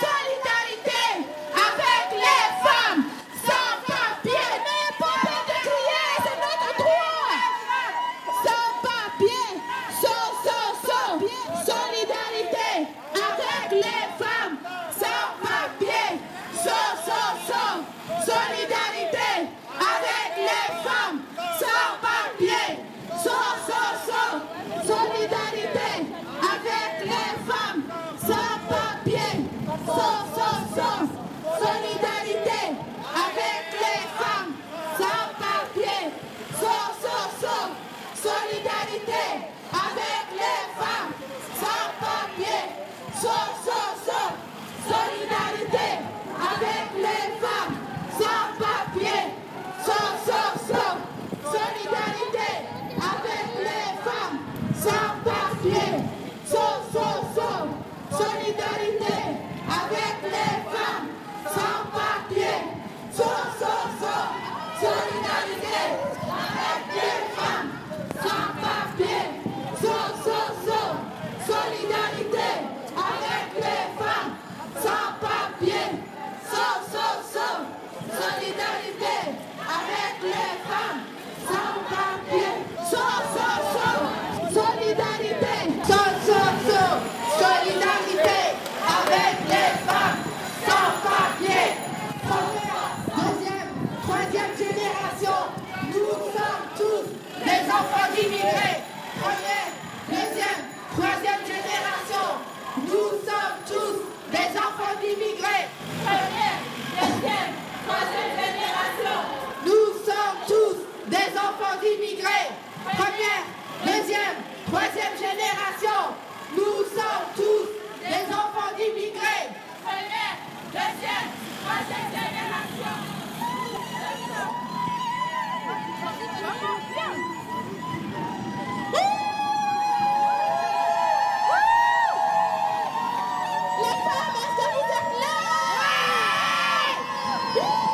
Solidarité avec les femmes sans papier. N'importe pas de crier, c'est notre droit. Sans papier, sans, sans, sans. Solidarité avec les femmes sans papier. Sans, sans, sans. Solidarité avec les femmes sans papier. Sans, sans, sans. Solidarité avec les femmes sans papier. Sans, sans, sans. Solidarité avec les femmes sans papier. Sans, sans, sans. Solidarité avec les femmes sans papier. Sans, sans, sans. Solidarité avec les femmes sans papier. Sans, sans, sans. Solidarité avec les femmes papier. Sans, sans, sans. Solidarité avec les femmes sans papier. Sans, sans, sans. Solidarité avec les femmes troisième génération. Nous sommes tous des enfants d'immigrés. Première, deuxième, troisième génération. Nous sommes tous des enfants d'immigrés. Première, deuxième, troisième génération. Nous sommes tous des enfants d'immigrés. Première, deuxième, troisième génération. Nous sommes tous des enfants d'immigrés. Première, deuxième, troisième génération. Thank.